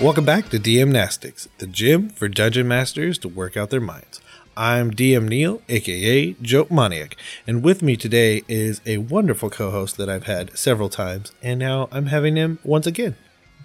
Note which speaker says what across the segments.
Speaker 1: Welcome back to DM Nastics, the gym for dungeon masters to work out their minds. I'm DM Neal, aka Joke Maniac, and with me today is a wonderful co host that I've had several times, and now I'm having him once again.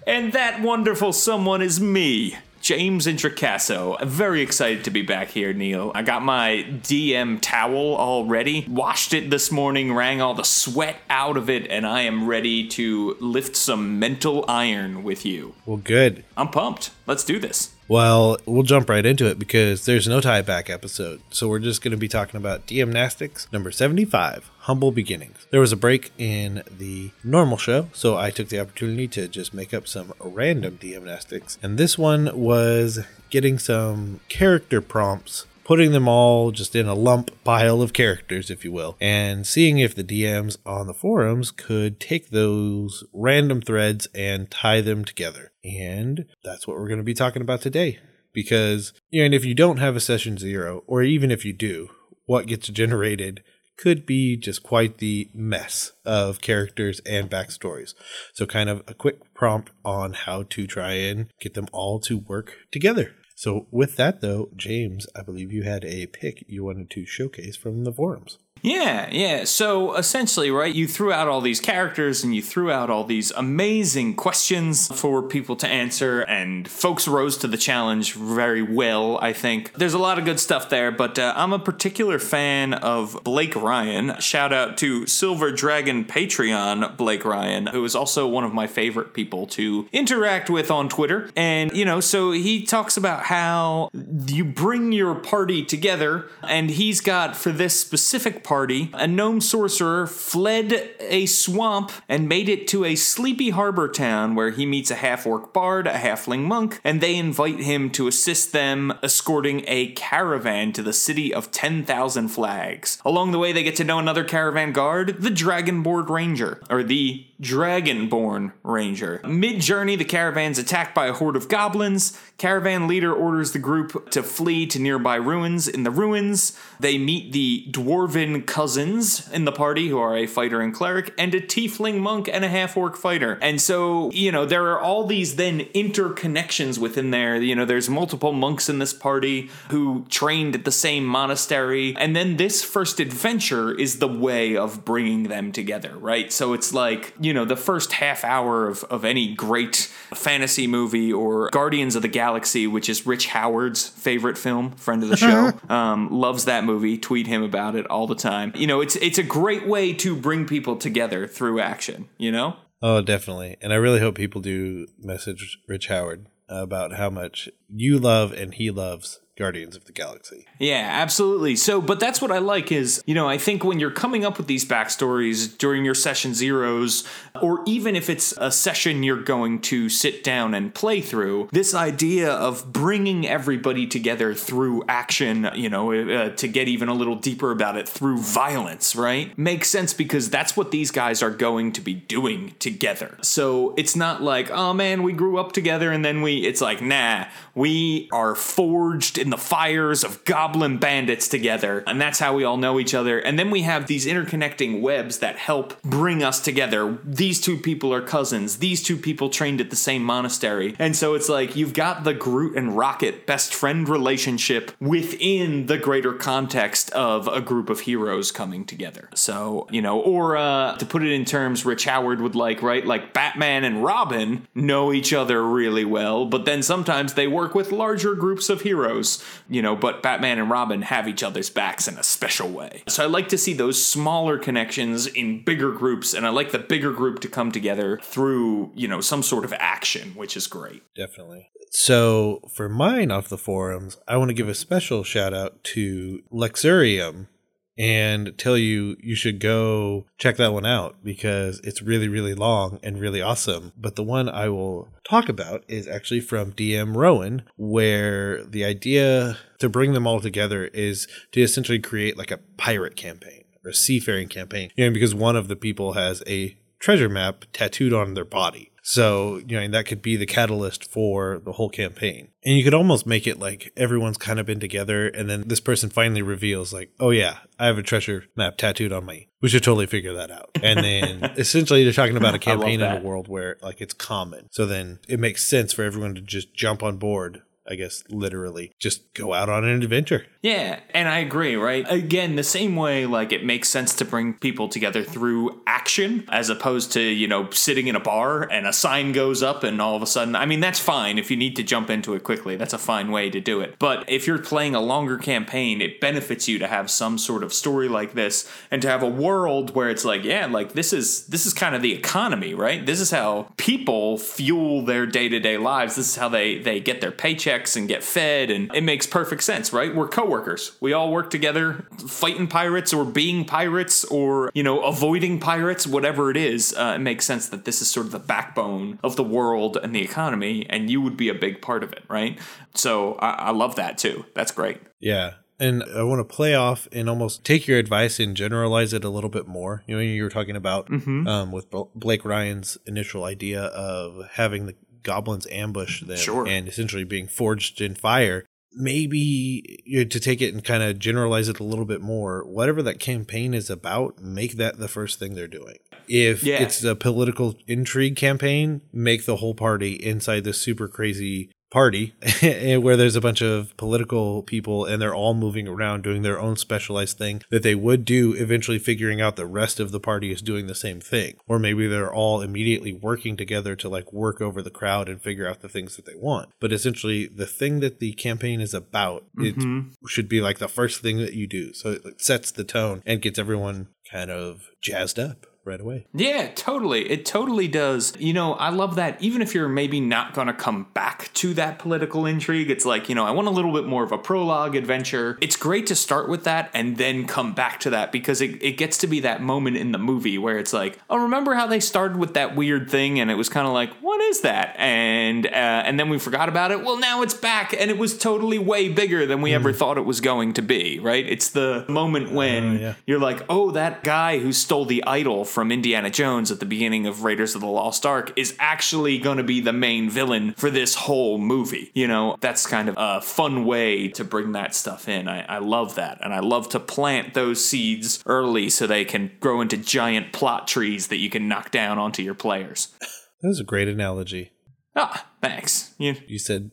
Speaker 2: And that wonderful someone is me, James Introcaso. I'm very excited to be back here, Neal. I got my DM towel all ready, washed it this morning, rang all the sweat out of it, and I am ready to lift some mental iron with you.
Speaker 1: Well, good.
Speaker 2: I'm pumped. Let's do this.
Speaker 1: Well, we'll jump right into it because there's no tie back episode. So we're just going to be talking about DM Nastics number 75, Humble Beginnings. There was a break in the normal show, so I took the opportunity to just make up some random DM Nastics. And this one was getting some character prompts putting them all just in a lump pile of characters, if you will, and seeing if the DMs on the forums could take those random threads and tie them together. And that's what we're going to be talking about today. Because, and if you don't have a session zero, or even if you do, what gets generated could be just quite the mess of characters and backstories. So, kind of a quick prompt on how to try and get them all to work together. So, with that though, James, I believe you had a pick you wanted to showcase from the forums.
Speaker 2: Yeah, yeah. So essentially, right, you threw out all these characters and you threw out all these amazing questions for people to answer, and folks rose to the challenge very well, I think. There's a lot of good stuff there, but uh, I'm a particular fan of Blake Ryan. Shout out to Silver Dragon Patreon Blake Ryan, who is also one of my favorite people to interact with on Twitter. And, you know, so he talks about how you bring your party together, and he's got for this specific party party, a gnome sorcerer fled a swamp and made it to a sleepy harbor town where he meets a half orc bard, a halfling monk, and they invite him to assist them escorting a caravan to the city of 10,000 flags. Along the way, they get to know another caravan guard, the Dragonborn Ranger, or the Dragonborn Ranger. Mid journey, the caravan's attacked by a horde of goblins. Caravan leader orders the group to flee to nearby ruins. In the ruins, they meet the dwarven cousins in the party, who are a fighter and cleric, and a tiefling monk and a half orc fighter. And so, you know, there are all these then interconnections within there. You know, there's multiple monks in this party who trained at the same monastery. And then this first adventure is the way of bringing them together, right? So it's like, you know, the first half hour of, of any great fantasy movie or Guardians of the Galaxy, which is Rich Howard's favorite film, friend of the show, um, loves that movie. Tweet him about it all the time. You know, it's it's a great way to bring people together through action. You know.
Speaker 1: Oh, definitely. And I really hope people do message Rich Howard about how much you love and he loves Guardians of the Galaxy.
Speaker 2: Yeah, absolutely. So, but that's what I like is, you know, I think when you're coming up with these backstories during your session zeros, or even if it's a session you're going to sit down and play through, this idea of bringing everybody together through action, you know, uh, to get even a little deeper about it through violence, right? Makes sense because that's what these guys are going to be doing together. So it's not like, oh man, we grew up together and then we, it's like, nah, we are forged in the fires of goblin bandits together, and that's how we all know each other. And then we have these interconnecting webs that help bring us together. These two people are cousins. These two people trained at the same monastery. And so it's like you've got the Groot and Rocket best friend relationship within the greater context of a group of heroes coming together. So, you know, or uh, to put it in terms Rich Howard would like, right? Like Batman and Robin know each other really well, but then sometimes they work with larger groups of heroes you know, but Batman and Robin have each other's backs in a special way. So I like to see those smaller connections in bigger groups, and I like the bigger group to come together through, you know, some sort of action, which is great.
Speaker 1: Definitely. So for mine off the forums, I want to give a special shout out to Lexurium and tell you you should go check that one out because it's really, really long and really awesome. But the one I will talk about is actually from DM Rowan, where the idea to bring them all together is to essentially create like a pirate campaign or a seafaring campaign. You know, because one of the people has a treasure map tattooed on their body. So, you know, that could be the catalyst for the whole campaign. And you could almost make it like everyone's kind of been together and then this person finally reveals like, "Oh yeah, I have a treasure map tattooed on me. We should totally figure that out." And then essentially they're talking about a campaign in a world where like it's common. So then it makes sense for everyone to just jump on board I guess literally just go out on an adventure.
Speaker 2: Yeah, and I agree, right? Again, the same way like it makes sense to bring people together through action as opposed to, you know, sitting in a bar and a sign goes up and all of a sudden, I mean, that's fine if you need to jump into it quickly. That's a fine way to do it. But if you're playing a longer campaign, it benefits you to have some sort of story like this and to have a world where it's like, yeah, like this is this is kind of the economy, right? This is how people fuel their day-to-day lives. This is how they they get their paycheck and get fed and it makes perfect sense right? We're coworkers. We all work together fighting pirates or being pirates or you know avoiding pirates whatever it is uh, it makes sense that this is sort of the backbone of the world and the economy and you would be a big part of it right? So i, I love that too. That's great.
Speaker 1: Yeah. And I want to play off and almost take your advice and generalize it a little bit more. You know, you were talking about um, with Blake Ryan's initial idea of having the goblins ambush them
Speaker 2: Sure.
Speaker 1: and essentially being forged in fire. Maybe you know, to take it and kind of generalize it a little bit more, whatever that campaign is about, make that the first thing they're doing. If
Speaker 2: Yeah.
Speaker 1: it's a political intrigue campaign, make the whole party inside this super crazy party. Where there's a bunch of political people and they're all moving around doing their own specialized thing that they would do eventually figuring out the rest of the party is doing the same thing. Or maybe they're all immediately working together to like work over the crowd and figure out the things that they want. But essentially the thing that the campaign is about it mm-hmm. should be like the first thing that you do. So it sets the tone and gets everyone kind of jazzed up right away
Speaker 2: Yeah, totally. It totally does. You know, I love that. Even if you're maybe not going to come back to that political intrigue, it's like, you know, I want a little bit more of a prologue adventure. It's great to start with that and then come back to that because it, it gets to be that moment in the movie where it's like, oh, remember how they started with that weird thing and it was kind of like, what is that? And uh, and then we forgot about it. Well, now it's back and it was totally way bigger than we ever thought it was going to be, right? It's the moment when
Speaker 1: yeah.
Speaker 2: you're like, oh, that guy who stole the idol from Indiana Jones at the beginning of Raiders of the Lost Ark is actually going to be the main villain for this whole movie. You know, that's kind of a fun way to bring that stuff in. I, I love that. And I love to plant those seeds early so they can grow into giant plot trees that you can knock down onto your players.
Speaker 1: that was a great analogy
Speaker 2: Ah, thanks. You,
Speaker 1: you said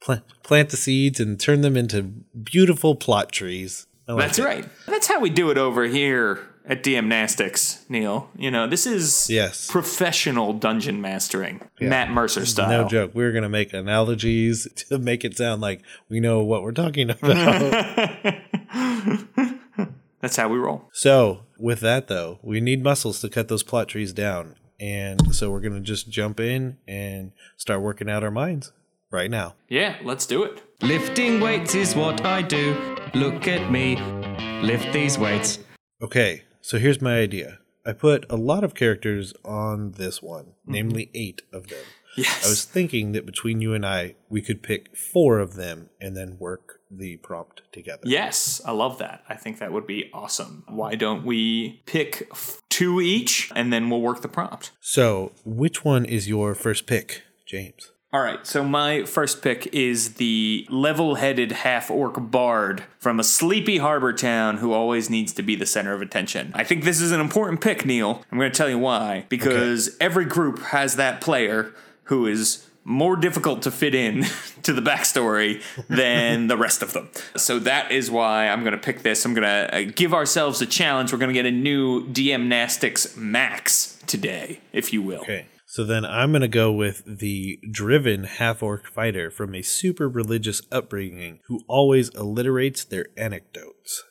Speaker 1: plant, plant the seeds and turn them into beautiful plot trees. Like
Speaker 2: that's
Speaker 1: it.
Speaker 2: right. That's how we do it over here at DMnastics, Neal. You know, this is
Speaker 1: Yes.
Speaker 2: professional dungeon mastering, Matt Mercer style.
Speaker 1: No joke. We're going to make analogies to make it sound like we know what we're talking about.
Speaker 2: That's how we roll.
Speaker 1: so, with that, though, we need muscles to cut those plot trees down. And so we're going to just jump in and start working out our minds right now.
Speaker 2: Yeah, let's do it.
Speaker 3: Lifting weights is what I do. Look at me. Lift these weights.
Speaker 1: Okay, so here's my idea. I put a lot of characters on this one, mm-hmm. namely eight of them.
Speaker 2: Yes.
Speaker 1: I was thinking that between you and I, we could pick four of them and then work the prompt together.
Speaker 2: yes, I love that. I think that would be awesome. Why don't we pick f- two each and then we'll work the prompt?
Speaker 1: So, which one is your first pick, James?
Speaker 2: All right, so my first pick is the level headed half orc bard from a sleepy harbor town who always needs to be the center of attention. I think this is an important pick, Neal. I'm going to tell you why. Because every group has that player who is more difficult to fit in to the backstory than the rest of them. So that is why I'm going to pick this. I'm going to uh, give ourselves a challenge. We're going to get a new DM Nastics Max today, if you will.
Speaker 1: Okay. So then I'm going to go with the driven half orc fighter from a super religious upbringing who always alliterates their anecdotes.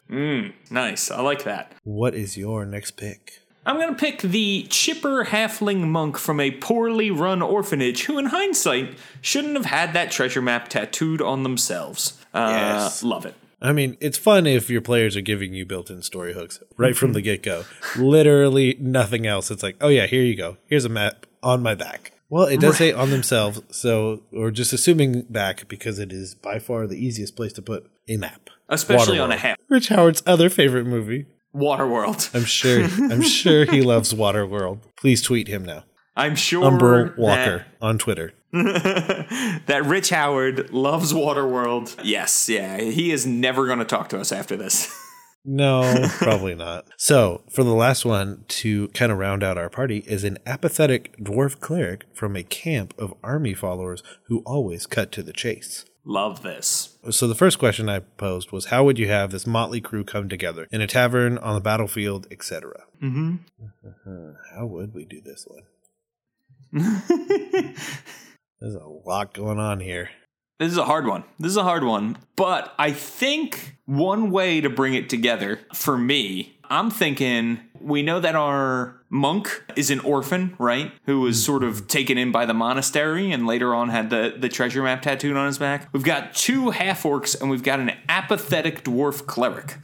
Speaker 2: Nice. I like that.
Speaker 1: What is your next pick?
Speaker 2: I'm going to pick the chipper halfling monk from a poorly run orphanage who, in hindsight, shouldn't have had that treasure map tattooed on themselves. Uh,
Speaker 1: Yes.
Speaker 2: Love it.
Speaker 1: I mean, it's fun if your players are giving you built in story hooks right from the get go. Literally nothing else. It's like, oh, yeah, here you go. Here's a map on my back. Well, it does say on themselves, so we're just assuming back because it is by far the easiest place to put a map.
Speaker 2: Especially on a
Speaker 1: Waterworld.
Speaker 2: half.
Speaker 1: Rich Howard's other favorite movie.
Speaker 2: Waterworld.
Speaker 1: I'm sure. I'm sure he loves Waterworld. Please tweet him now.
Speaker 2: I'm sure
Speaker 1: Umber Walker on Twitter.
Speaker 2: that, that Rich Howard loves Waterworld. Yes, yeah, he is never going to talk to us after this.
Speaker 1: No, probably not. So, for the last one to kind of round out our party is an apathetic dwarf cleric from a camp of army followers who always cut to the chase.
Speaker 2: Love this.
Speaker 1: So, the first question I posed was how would you have this motley crew come together in a tavern, on the battlefield, etc.? Mm-hmm. How would we do this one? There's a lot going on here.
Speaker 2: This is a hard one. This is a hard one. But I think one way to bring it together for me, I'm thinking we know that our monk is an orphan, right? Who was sort of taken in by the monastery and later on had the, the treasure map tattooed on his back. We've got two half orcs and we've got an apathetic dwarf cleric.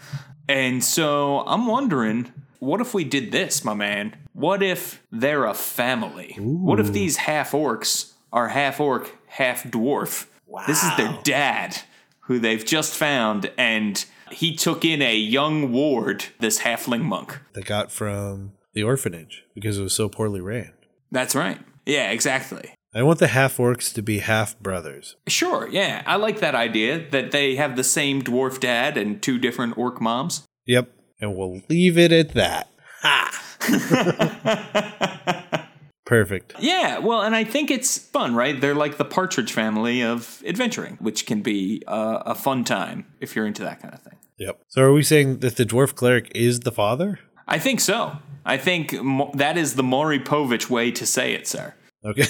Speaker 2: And so I'm wondering what if we did this, my man? What if they're a family? What if these half orcs are half orc, half dwarf? This is their dad, who they've just found, and he took in a young ward, this halfling monk.
Speaker 1: They got from the orphanage because it was so poorly ran.
Speaker 2: That's right. Yeah, exactly.
Speaker 1: I want the half orcs to be half brothers.
Speaker 2: Sure, yeah. I like that idea that they have the same dwarf dad and two different orc moms.
Speaker 1: Yep. And we'll leave it at that. Perfect.
Speaker 2: Yeah, well, and I think it's fun, right? They're like the Partridge family of adventuring, which can be uh, a fun time if you're into that kind of thing.
Speaker 1: Yep. So are we saying that the dwarf cleric is the father?
Speaker 2: I think so. I think mo- that is the Maury Povich way to say it, sir.
Speaker 1: Okay.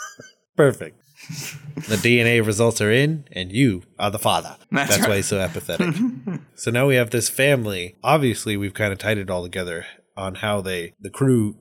Speaker 1: Perfect. The DNA results are in, and you are the father.
Speaker 2: That's
Speaker 1: That's, why he's so apathetic. so now we have this family. Obviously, we've kind of tied it all together on how they, the crew,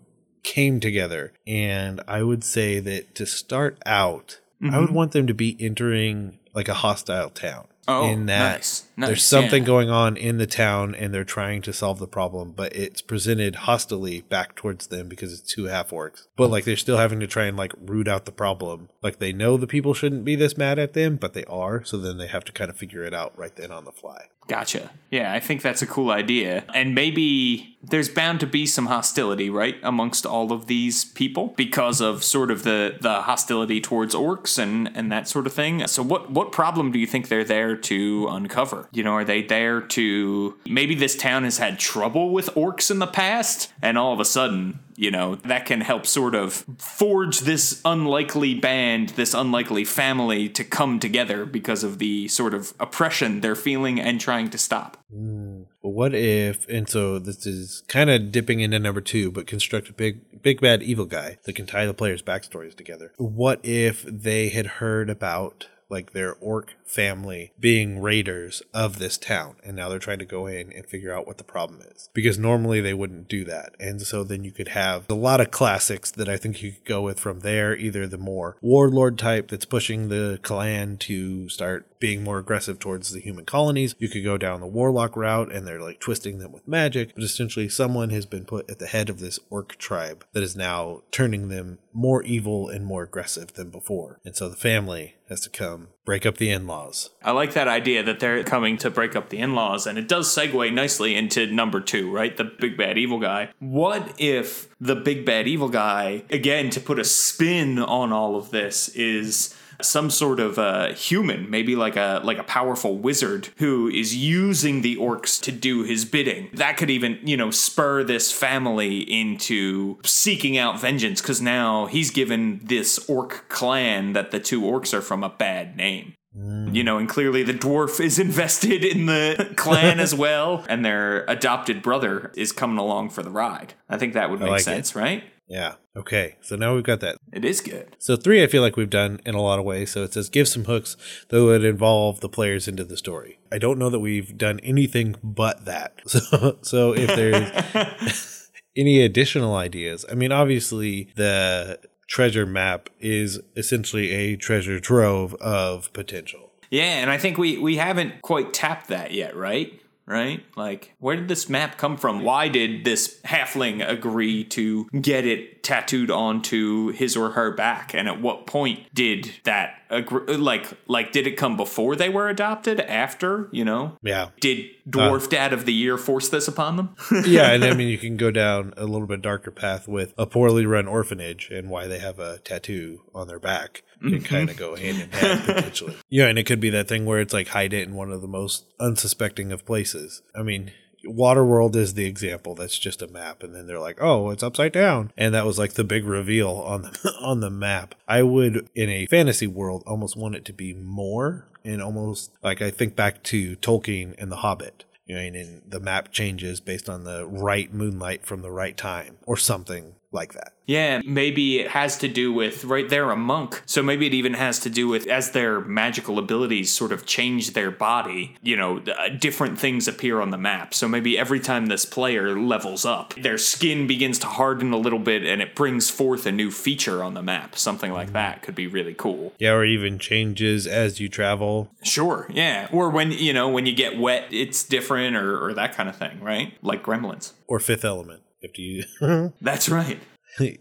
Speaker 1: came together. And I would say that to start out, I
Speaker 2: Mm-hmm.
Speaker 1: would want them to be entering like a hostile town.
Speaker 2: Oh,
Speaker 1: in that
Speaker 2: nice. Nice,
Speaker 1: there's something
Speaker 2: yeah.
Speaker 1: going on in the town and they're trying to solve the problem, but it's presented hostilely back towards them because it's two half orcs. But like they're still having to try and like root out the problem. Like they know the people shouldn't be this mad at them, but they are. So then they have to kind of figure it out right then on the fly.
Speaker 2: Gotcha. Yeah, I think that's a cool idea. And maybe there's bound to be some hostility, right, amongst all of these people because of sort of the the hostility towards orcs and and that sort of thing. So what what problem do you think they're there to uncover? You know, are they there to maybe this town has had trouble with orcs in the past and all of a sudden you know, that can help sort of forge this unlikely band, this unlikely family to come together because of the sort of oppression they're feeling and trying to stop. Hmm.
Speaker 1: But what if, and so this is kind of dipping into number two, but construct a big, big bad evil guy that can tie the players' backstories together. What if they had heard about like their orc family being raiders of this town and now they're trying to go in and figure out what the problem is. Because normally they wouldn't do that and so then you could have a lot of classics that i think you could go with from there either the more warlord type that's pushing the clan to start being more aggressive towards the human colonies. You could go down the warlock route and they're like twisting them with magic. But essentially someone has been put at the head of this orc tribe that is now turning them more evil and more aggressive than before. And so the family has to come break up the in-laws
Speaker 2: I like that idea that they're coming to break up the in laws, and it does segue nicely into number two, right? The big bad evil guy. What if the big bad evil guy, again, to put a spin on all of this, is some sort of uh, human, maybe like a like a powerful wizard who is using the orcs to do his bidding. That could even you know spur this family into seeking out vengeance because now he's given this orc clan that the two orcs are from a bad name. You know, and clearly the dwarf is invested in the clan as well, and their adopted brother is coming along for the ride. I think that would make
Speaker 1: like it.
Speaker 2: sense, right?
Speaker 1: yeah okay so now we've got that
Speaker 2: It is good.
Speaker 1: So three, I feel like we've done in a lot of ways. So it says give some hooks that would involve the players into the story. I don't know that we've done anything but that. So so if there's any additional ideas, I mean, obviously the treasure map is essentially a treasure trove of potential.
Speaker 2: Yeah, and I think we we haven't quite tapped that yet, right? Right? Like, where did this map come from? Why did this halfling agree to get it tattooed onto his or her back? And at what point did that agree? Like, like did it come before they were adopted? After, you know?
Speaker 1: Yeah.
Speaker 2: Did uh, Dwarf Dad of the Year force this upon them?
Speaker 1: yeah, and I mean you can go down a little bit darker path with a poorly run orphanage and why they have a tattoo on their back can mm-hmm. kind of go hand in hand potentially. Yeah, and it could be that thing where it's like hide it in one of the most unsuspecting of places. I mean, Waterworld is the example. That's just a map, and then they're like, "Oh, it's upside down," and that was like the big reveal on the on the map. I would, in a fantasy world, almost want it to be more, and almost like I think back to Tolkien and The Hobbit. You know, and, and the map changes based on the right moonlight from the right time, or something like that.
Speaker 2: Yeah, maybe it has to do with right there a monk. So maybe it even has to do with as their magical abilities sort of change their body, you know, uh, different things appear on the map. So maybe every time this player levels up, their skin begins to harden a little bit and it brings forth a new feature on the map. Something like that could be really cool.
Speaker 1: Yeah, or even changes as you travel.
Speaker 2: Sure, yeah. Or when, you know, when you get wet, it's different or, or that kind of thing, right? Like gremlins.
Speaker 1: Or Fifth Element. You
Speaker 2: That's right.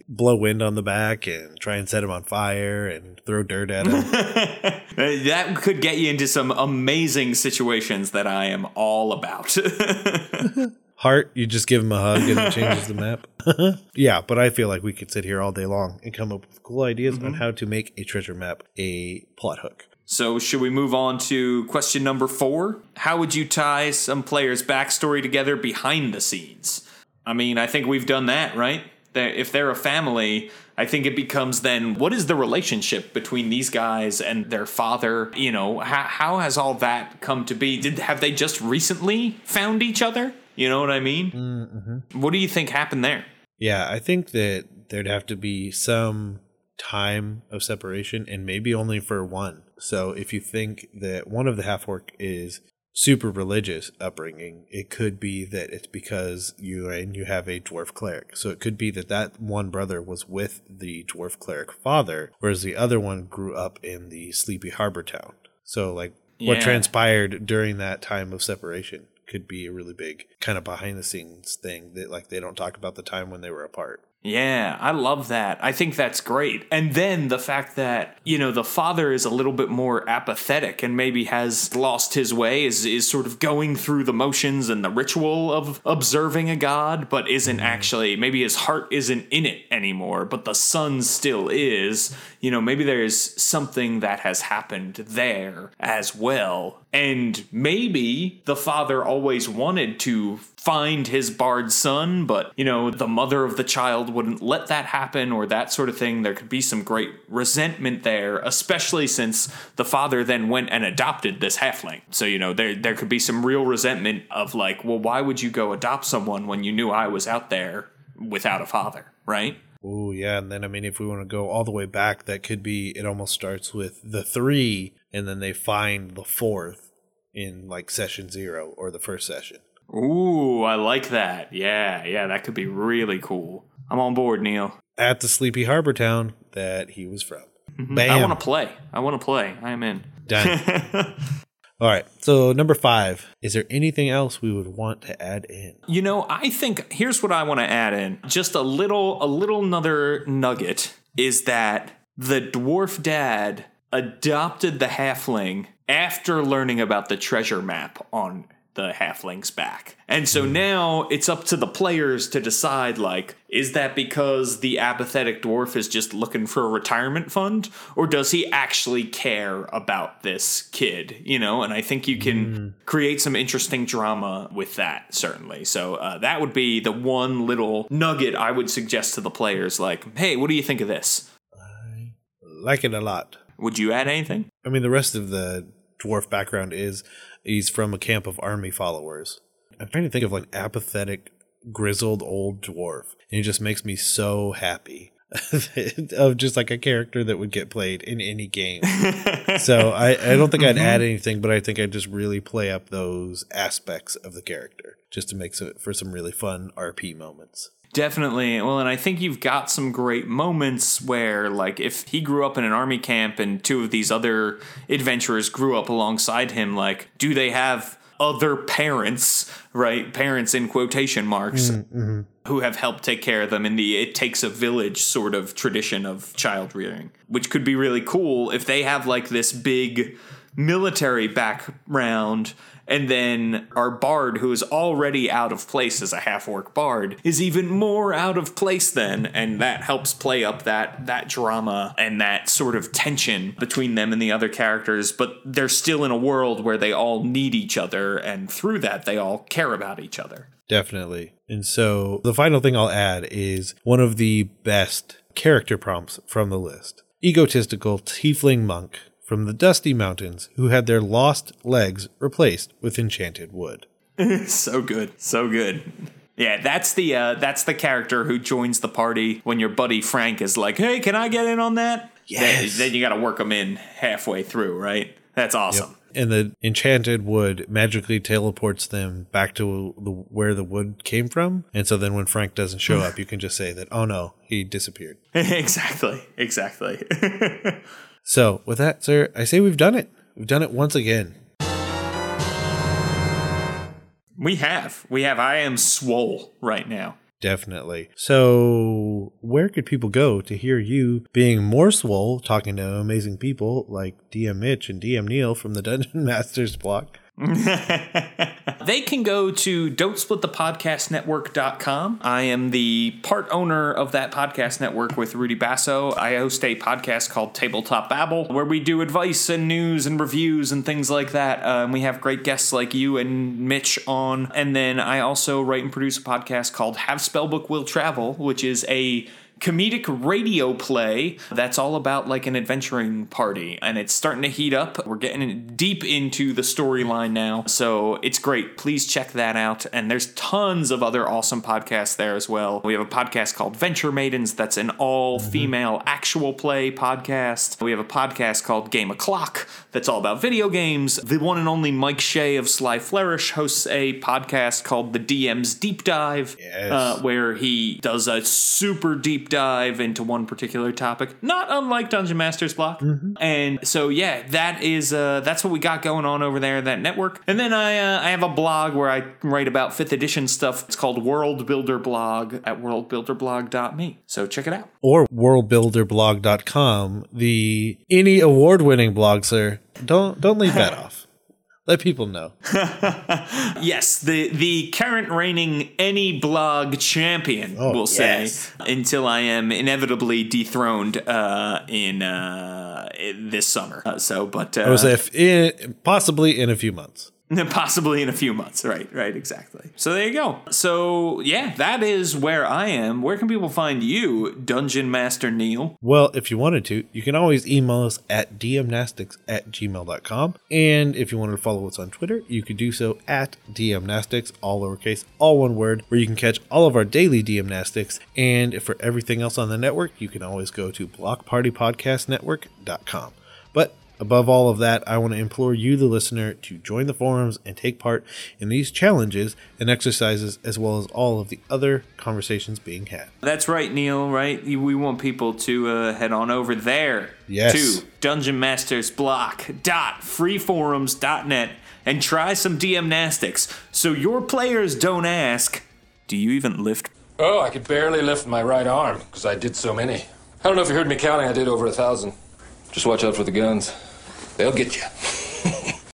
Speaker 1: blow wind on the back and try and set him on fire and throw dirt at him.
Speaker 2: That could get you into some amazing situations that I am all about.
Speaker 1: Heart, you just give him a hug and it changes the map. yeah, but I feel like we could sit here all day long and come up with cool ideas on mhm. how to make a treasure map a plot hook.
Speaker 2: so, should we move on to question number four? How would you tie some players' backstory together behind the scenes? I mean, I think we've done that, right? That if they're a family, I think it becomes then what is the relationship between these guys and their father? You know, how, how has all that come to be? Did have they just recently found each other? You know what I mean? Mm-hmm. What do you think happened there?
Speaker 1: Yeah, I think that there'd have to be some time of separation and maybe only for one. So if you think that one of the half orc is super religious upbringing, it could be that it's because you and you have a dwarf cleric. So it could be that that one brother was with the dwarf cleric father, whereas the other one grew up in the sleepy harbor town. So like what transpired during that time of separation could be a really big kind of behind the scenes thing that like they don't talk about the time when they were apart.
Speaker 2: Yeah, I love that. I think that's great. And then the fact that, you know, the father is a little bit more apathetic and maybe has lost his way, is, is sort of going through the motions and the ritual of observing a god, but isn't mm-hmm. actually, maybe his heart isn't in it anymore, but the son still is. You know, maybe there's something that has happened there as well. And maybe the father always wanted to find his bard son, but, you know, the mother of the child wouldn't let that happen or that sort of thing. There could be some great resentment there, especially since the father then went and adopted this halfling. So, you know, there, there could be some real resentment of like, well, why would you go adopt someone when you knew I was out there without a father, right?
Speaker 1: Oh yeah, and then I mean, if we want to go all the way back, that could be. It almost starts with the three, and then they find the fourth in like session zero or the first session.
Speaker 2: Ooh, I like that. Yeah, yeah, that could be really cool. I'm on board, Neal.
Speaker 1: at the sleepy harbor town that he was from.
Speaker 2: Mm-hmm. I want to play. I want to play. I am in.
Speaker 1: Done. All right. So number five. Is there anything else we would want to add in?
Speaker 2: You know, I think here's what I want to add in. Just a little a little another nugget is that the dwarf dad adopted the halfling after learning about the treasure map on the halfling's back. And so now it's up to the players to decide like is that because the apathetic dwarf is just looking for a retirement fund or does he actually care about this kid, you know? And I think you can create some interesting drama with that certainly. So uh, that would be the one little nugget I would suggest to the players like, "Hey, what do you think of this?"
Speaker 1: I like it a lot.
Speaker 2: Would you add anything?
Speaker 1: I mean, the rest of the dwarf background is he's from a camp of army followers. I'm trying to think of like apathetic, grizzled old dwarf. And he just makes me so happy of just like a character that would get played in any game. so I, I don't think I'd add mm-hmm. anything, but I think I'd just really play up those aspects of the character just to make for some really fun RP moments.
Speaker 2: Definitely. Well, and I think you've got some great moments where, like, if he grew up in an army camp and two of these other adventurers grew up alongside him, like, do they have other parents, right? Parents in quotation marks.
Speaker 1: Mm-hmm.
Speaker 2: Who have helped take care of them in the it takes a village sort of tradition of child rearing, which could be really cool if they have like this big military background and then our bard, who is already out of place as a half orc bard, is even more out of place then, and that helps play up that that drama and that sort of tension between them and the other characters. But they're still in a world where they all need each other, and through that they all care about each other.
Speaker 1: Definitely. And so the final thing I'll add is one of the best character prompts from the list. Egotistical tiefling monk from the Dusty Mountains who had their lost legs replaced with enchanted wood.
Speaker 2: so good, so good. Yeah, that's the uh, that's the character who joins the party when your buddy Frank is like, "Hey, can I get in on that?"
Speaker 1: Yes.
Speaker 2: Then, then you got to work them in halfway through, right? That's awesome.
Speaker 1: And the enchanted wood magically teleports them back to the, where the wood came from. And so then when Frank doesn't show up, you can just say that, oh no, he disappeared.
Speaker 2: exactly, exactly.
Speaker 1: So, with that, sir, I say we've done it. We've done it once again.
Speaker 2: We have. We have. I am swole right now.
Speaker 1: Definitely. So, where could people go to hear you being more swole, talking to amazing people like DM Mitch and DM Neal from the Dungeon Masters block?
Speaker 2: they can go to don't split the podcast don'tsplitthepodcastnetwork.com. I am the part owner of that podcast network with Rudy Basso. I host a podcast called Tabletop Babble where we do advice and news and reviews and things like that. And we have great guests like you and Mitch on. And then I also write and produce a podcast called Have Spellbook Will Travel, which is a comedic radio play that's all about like an adventuring party and it's starting to heat up. We're getting deep into the storyline now so it's great. Please check that out and there's tons of other awesome podcasts there as well. We have a podcast called venture maidens that's an all female actual play podcast. We have a podcast called game o'clock that's all about video games. The one and only mike shea of sly flourish hosts a podcast called the dm's deep dive
Speaker 1: Yes.
Speaker 2: uh, where he does a super deep dive into one particular topic, not unlike Dungeon Masters Block. And so, yeah, that is uh, that's what we got going on over there in that network. And then I uh, I have a blog where I write about fifth edition stuff. It's called World Builder Blog at worldbuilderblog.me. So check it out.
Speaker 1: Or worldbuilderblog.com, the ENnie award winning blog, sir. Don't don't leave that off. Let people know.
Speaker 2: Yes, the the current reigning ENnie blog champion,
Speaker 1: Oh,
Speaker 2: we'll say,
Speaker 1: yes.
Speaker 2: until I am inevitably dethroned uh, in uh, this summer. Uh, so, but uh,
Speaker 1: I was if in, possibly in a few months.
Speaker 2: Possibly in a few months. Right, right, exactly. So there you go. So, yeah, that is where I am. Where can people find you, Dungeon Master Neal?
Speaker 1: Well, if you wanted to, you can always email us at dmnastics at gmail.com. And if you wanted to follow us on Twitter, you could do so at dmnastics, all lowercase, all one word, where you can catch all of our daily dmnastics. And for everything else on the network, you can always go to blockpartypodcastnetwork.com. But above all of that, I want to implore you, the listener, to join the forums and take part in these challenges and exercises, as well as all of the other conversations being had.
Speaker 2: That's right, Neal, right? We want people to uh, head on over there
Speaker 1: Yes.
Speaker 2: to dungeonmastersblock.freeforums.net and try some DMnastics so your players don't ask, Do you even lift
Speaker 4: Oh, I could barely lift my right arm because I did so many. I don't know if you heard me counting, I did over a thousand. Just watch out for the guns. They'll get you.